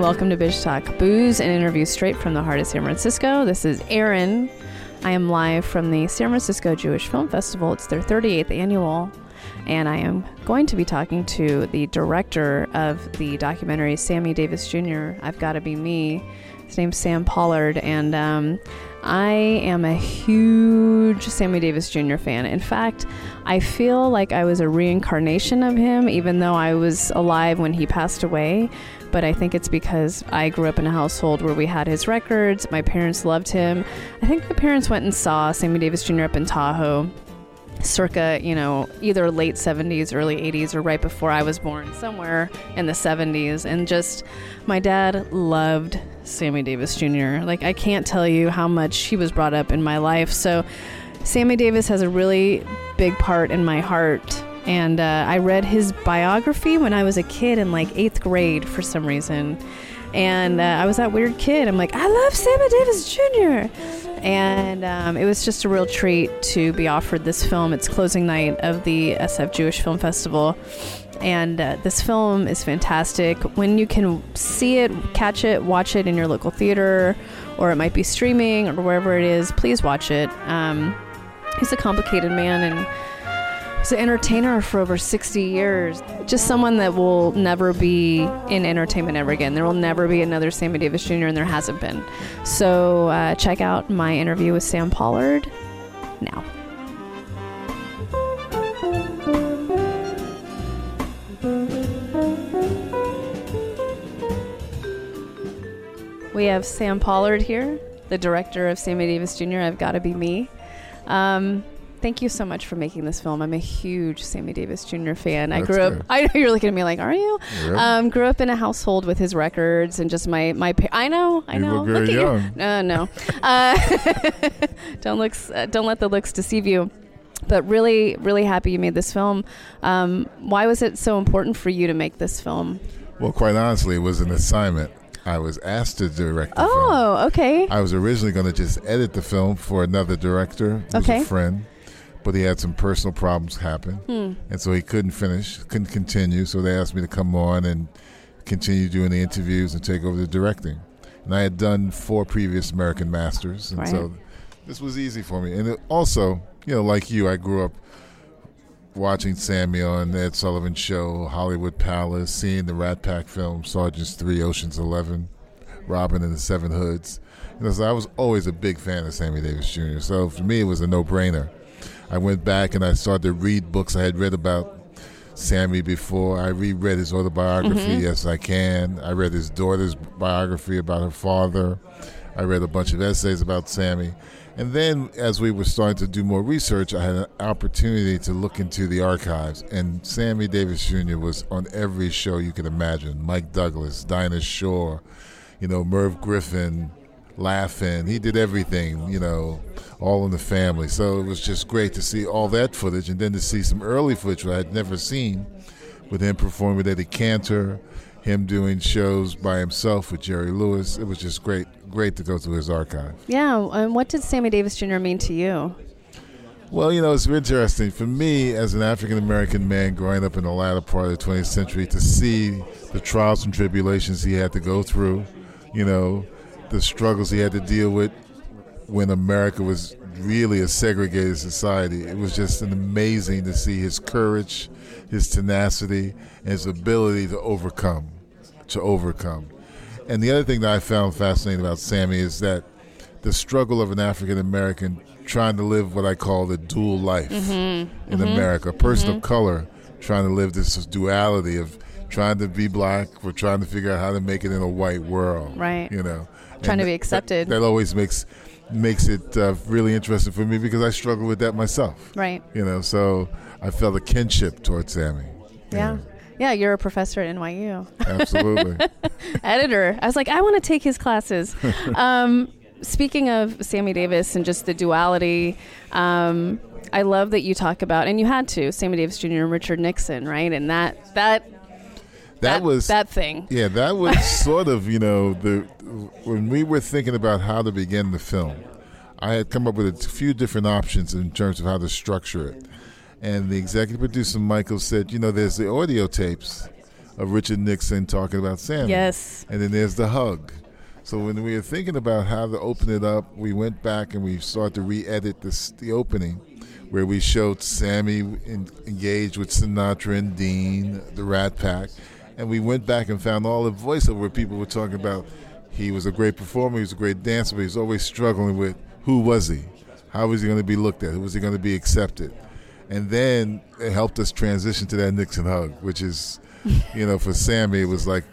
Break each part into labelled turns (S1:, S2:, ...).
S1: Welcome to Bitch Talk, booze and interviews straight from the heart of San Francisco. This is Erin. I am live from the San Francisco Jewish Film Festival. It's their 38th annual, and I am going to be talking to the director of the documentary, Sammy Davis Jr. I've Got to Be Me. His name's Sam Pollard, and um, I am a huge Sammy Davis Jr. fan. In fact, I feel like I was a reincarnation of him, even though I was alive when he passed away but I think it's because I grew up in a household where we had his records. My parents loved him. I think my parents went and saw Sammy Davis Jr. up in Tahoe circa, you know, either late 70s, early 80s, or right before I was born, somewhere in the 70s. And just, my dad loved Sammy Davis Jr. Like, I can't tell you how much he was brought up in my life. So, Sammy Davis has a really big part in my heart and uh, I read his biography when I was a kid in like eighth grade for some reason. And uh, I was that weird kid. I'm like, I love Sammy Davis Jr. And um, it was just a real treat to be offered this film. It's closing night of the SF Jewish Film Festival. And uh, this film is fantastic. When you can see it, catch it, watch it in your local theater, or it might be streaming or wherever it is, please watch it. Um, he's a complicated man and was an entertainer for over 60 years. Just someone that will never be in entertainment ever again. There will never be another Sammy Davis Jr., and there hasn't been. So uh, check out my interview with Sam Pollard now. We have Sam Pollard here, the director of Sammy Davis Jr. I've Got to Be Me. Um, Thank you so much for making this film. I'm a huge Sammy Davis Jr. fan. That's I grew up. I know you're looking at me like, are you? Um, grew up in a household with his records and just my my. Pa- I know. I know.
S2: You look very
S1: look young. No, no. Uh, don't looks. Uh, don't let the looks deceive you. But really, really happy you made this film. Um, why was it so important for you to make this film?
S2: Well, quite honestly, it was an assignment. I was asked to direct the film.
S1: oh,
S2: film.
S1: okay.
S2: I was originally going to just edit the film for another director, who's
S1: okay.
S2: a friend but he had some personal problems happen, hmm. and so he couldn't finish, couldn't continue. So they asked me to come on and continue doing the interviews and take over the directing. And I had done four previous American Masters, and
S1: right.
S2: so this was easy for me. And it also, you know, like you, I grew up watching Sammy on Ed Sullivan Show, Hollywood Palace, seeing the Rat Pack film, Sergeant's Three, Ocean's Eleven, Robin and the Seven Hoods. You know, so I was always a big fan of Sammy Davis Jr. So for me, it was a no-brainer. I went back and I started to read books I had read about Sammy before. I reread his autobiography, mm-hmm. Yes I Can. I read his daughter's biography about her father. I read a bunch of essays about Sammy. And then, as we were starting to do more research, I had an opportunity to look into the archives. And Sammy Davis Jr. was on every show you could imagine Mike Douglas, Dinah Shore, you know, Merv Griffin, Laugh-In. He did everything, you know, all in the family. So it was just great to see all that footage and then to see some early footage I had never seen with him performing with Eddie Cantor, him doing shows by himself with Jerry Lewis. It was just great, great to go through his archive.
S1: Yeah. And what did Sammy Davis Jr. mean to you?
S2: Well, you know, it's interesting for me as an African American man growing up in the latter part of the 20th century to see the trials and tribulations he had to go through, you know, the struggles he had to deal with when America was really a segregated society. It was just an amazing to see his courage, his tenacity, and his ability to overcome, to overcome. And the other thing that I found fascinating about Sammy is that the struggle of an African American trying to live what I call the dual life
S1: mm-hmm. in
S2: mm-hmm. America, a person
S1: mm-hmm.
S2: of color trying to live this duality of trying to be black, we're trying to figure out how to make it in a white world.
S1: Right.
S2: You know,
S1: trying and to be accepted.
S2: That, that always makes makes it uh, really interesting for me because I struggle with that myself.
S1: Right.
S2: You know, so I felt a kinship towards Sammy.
S1: Yeah. Yeah, you're a professor at NYU.
S2: Absolutely.
S1: Editor. I was like, I want to take his classes. um, speaking of Sammy Davis and just the duality, um, I love that you talk about, and you had to, Sammy Davis Jr. and Richard Nixon, right? And that that
S2: that, was
S1: that thing.
S2: Yeah, that was sort of you know the when we were thinking about how to begin the film. I had come up with a few different options in terms of how to structure it, and the executive producer Michael said, you know, there's the audio tapes of Richard Nixon talking about Sammy.
S1: Yes.
S2: And then there's the hug. So when we were thinking about how to open it up, we went back and we started to re-edit this, the opening, where we showed Sammy in, engaged with Sinatra and Dean, the Rat Pack, and we went back and found all the voiceover where people were talking about he was a great performer, he was a great dancer, but he was always struggling with who was he, how was he going to be looked at, who was he going to be accepted, and then it helped us transition to that Nixon hug, which is, you know, for Sammy it was like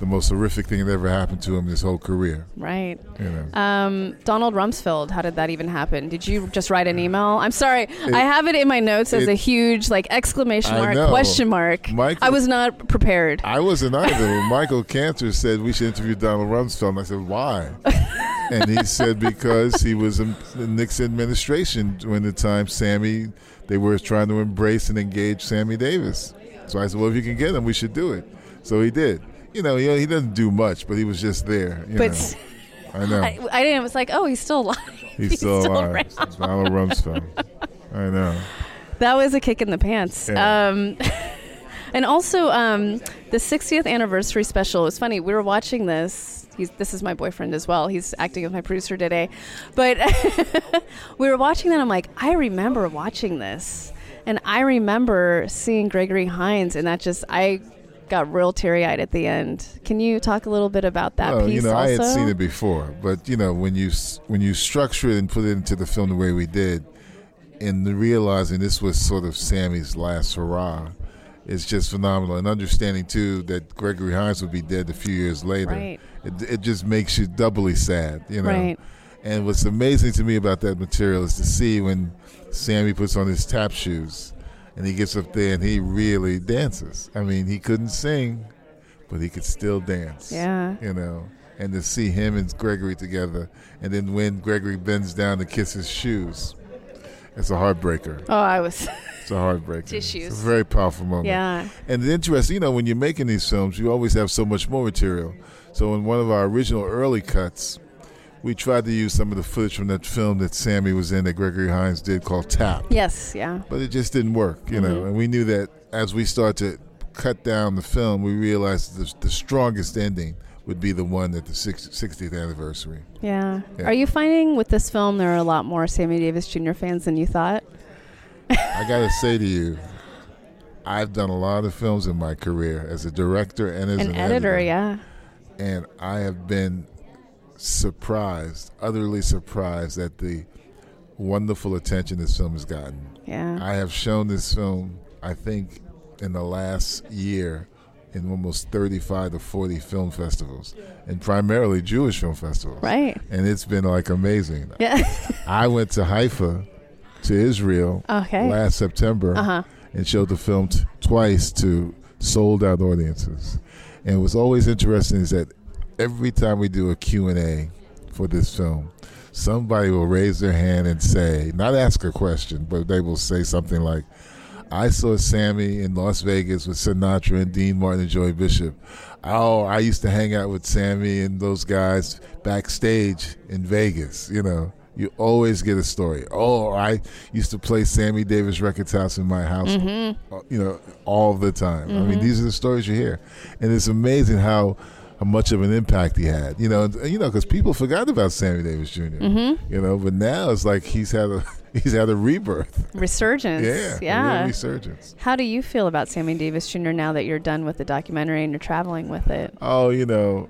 S2: the most horrific thing that ever happened to him in his whole career.
S1: Right.
S2: You know.
S1: Um, Donald Rumsfeld, how did that even happen? Did you just write an email? I'm sorry, I have it in my notes as
S2: it-
S1: a huge like exclamation mark, question mark.
S2: Michael-
S1: I was not prepared.
S2: I wasn't either. Michael Kantor said we should interview Donald Rumsfeld. And I said, why? and he said because he was in the Nixon administration during the time Sammy, they were trying to embrace and engage Sammy Davis. So I said, well, if you can get him, we should do it. So he did. You know, he, he doesn't do much, but he was just there. You
S1: But.
S2: I know.
S1: I, I didn't. Was like, oh, he's still alive.
S2: he's, still, alive.
S1: around.
S2: Donald Rumsfeld. I know.
S1: That was a kick in the pants.
S2: Yeah.
S1: Um, and also, um, the 60th anniversary special It was funny. We were watching this. He's, this is my boyfriend as well. He's acting as my producer today. But we were watching that. I'm like, I remember watching this. And I remember seeing Gregory Hines, and that just, I got real teary eyed at the end. Can you talk a little bit about that
S2: well,
S1: piece
S2: you know,
S1: also?
S2: I had seen it before, but you know, when you when you structure it and put it into the film the way we did, and realizing this was sort of Sammy's last hurrah, is just phenomenal. And understanding too that Gregory Hines would be dead a few years later,
S1: Right.
S2: it, it just makes you doubly sad, you know.
S1: Right.
S2: And what's amazing to me about that material is to see when Sammy puts on his tap shoes and he gets up there and he really dances. I mean, he couldn't sing, but he could still dance.
S1: Yeah.
S2: You know, and to see him and Gregory together, and then when Gregory bends down to kiss his shoes, it's a heartbreaker.
S1: Oh, I was.
S2: It's a heartbreaker.
S1: Tissues.
S2: It's a very powerful moment.
S1: yeah.
S2: And the interesting, you know, when you're making these films, you always have so much more material. So in one of our original early cuts, we tried to use some of the footage from that film that Sammy was in that Gregory Hines did called Tap.
S1: Yes. Yeah.
S2: But it just didn't work, you know. Mm-hmm. And we knew that as we started to cut down the film, we realized the, the strongest ending would be the one at the 60th anniversary.
S1: Yeah.
S2: Yeah.
S1: Are you finding with this film there are a lot more Sammy Davis Jr. fans than you thought?
S2: I got to say to you, I've done a lot of films in my career as a director and as
S1: An
S2: an,
S1: editor, yeah.
S2: and I have been surprised, utterly surprised at the wonderful attention this film has gotten.
S1: Yeah.
S2: I have shown this film, I think, in the last year in almost 35 to 40 film festivals, and primarily Jewish film festivals.
S1: right.
S2: And it's been like amazing.
S1: Yeah.
S2: I went to Haifa, to Israel,
S1: okay.
S2: last September
S1: Uh huh.
S2: and showed the film t- twice to sold out audiences. And what's always interesting is that every time we do a Q&A for this film, somebody will raise their hand and say, not ask a question, but they will say something like, I saw Sammy in Las Vegas with Sinatra and Dean Martin and Joey Bishop. Oh, I used to hang out with Sammy and those guys backstage in Vegas, you know. You always get a story. Oh, I used to play Sammy Davis Records House in my house, mm-hmm. uh, you know, all the time. I mean, mm-hmm. these are the stories you hear, and it's amazing how, how much of an impact he had. You know, and, you know, because people forgot about Sammy Davis junior mm-hmm. You know, but now it's like he's had a he's had a rebirth.
S1: Resurgence.
S2: Yeah,
S1: Yeah.
S2: resurgence.
S1: How do you feel about Sammy Davis Jr. now that you're done with the documentary and you're traveling with it?
S2: Oh, you know,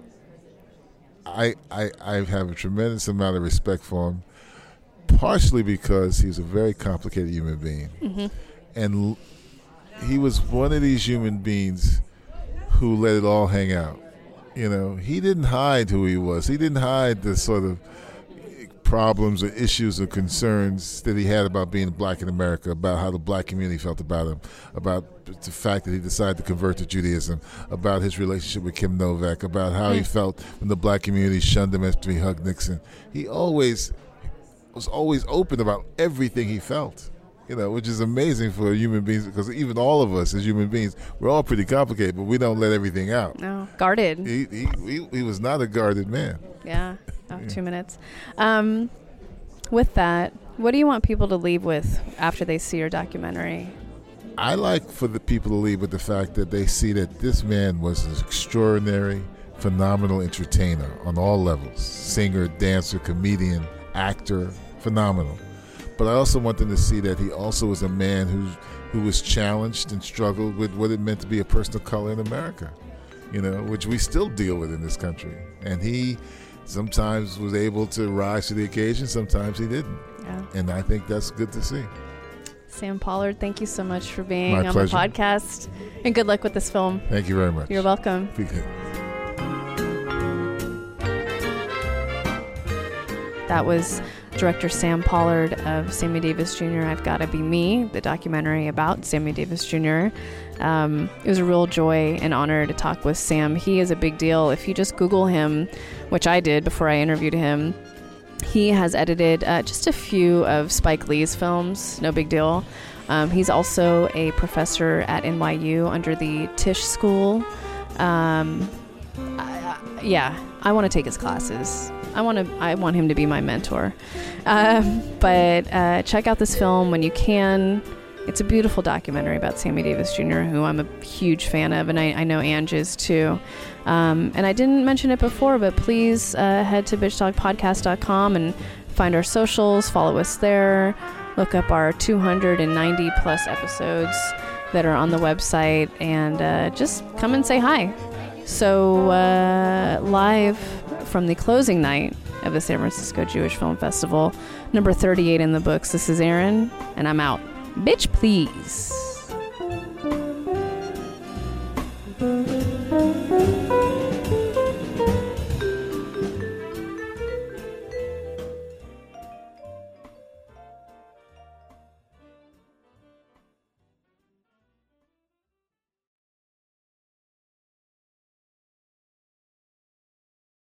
S2: I I I have a tremendous amount of respect for him, partially because he's a very complicated human being, mm-hmm. and l- he was one of these human beings who let it all hang out. You know, he didn't hide who he was. He didn't hide the sort of problems or issues or concerns that he had about being black in America, about how the black community felt about him, about the fact that he decided to convert to Judaism, about his relationship with Kim Novak, about how he mm. felt when the black community shunned him after he hugged Nixon. He always was always open about everything he felt. You know, which is amazing for human beings because even all of us as human beings, we're all pretty complicated, but we don't let everything out.
S1: No. Guarded.
S2: He, he, he, he was not a guarded man.
S1: Yeah. Oh, two minutes. Um, with that, what do you want people to leave with after they see your documentary?
S2: I like for the people to leave with the fact that they see that this man was an extraordinary, phenomenal entertainer on all levels singer, dancer, comedian, actor, phenomenal. But I also want them to see that he also was a man who, who was challenged and struggled with what it meant to be a person of color in America, you know, which we still deal with in this country. And he sometimes was able to rise to the occasion, sometimes he didn't.
S1: Yeah.
S2: And I think that's good to see.
S1: Sam Pollard, thank you so much for being
S2: My
S1: on
S2: pleasure.
S1: the podcast. And good luck with this film.
S2: Thank you very much.
S1: You're welcome. That was director Sam Pollard of Sammy Davis Jr. I've Gotta Be Me, the documentary about Sammy Davis Jr. Um, it was a real joy and honor to talk with Sam. He is a big deal. If you just Google him, which I did before I interviewed him, he has edited uh, just a few of Spike Lee's films, no big deal. Um, he's also a professor at NYU under the Tisch School. Um, I, yeah, I want to take his classes. I want to. I want him to be my mentor. Um, but uh, check out this film when you can. It's a beautiful documentary about Sammy Davis Jr., who I'm a huge fan of, and I, I know Ange is too. Um, and I didn't mention it before, but please uh, head to bitchtalkpodcast.com and find our socials, follow us there, look up our 290 plus episodes that are on the website, and uh, just come and say hi. So, uh, live from the closing night of the San Francisco Jewish Film Festival, number 38 in the books, this is Erin, and I'm out. Bitch, please.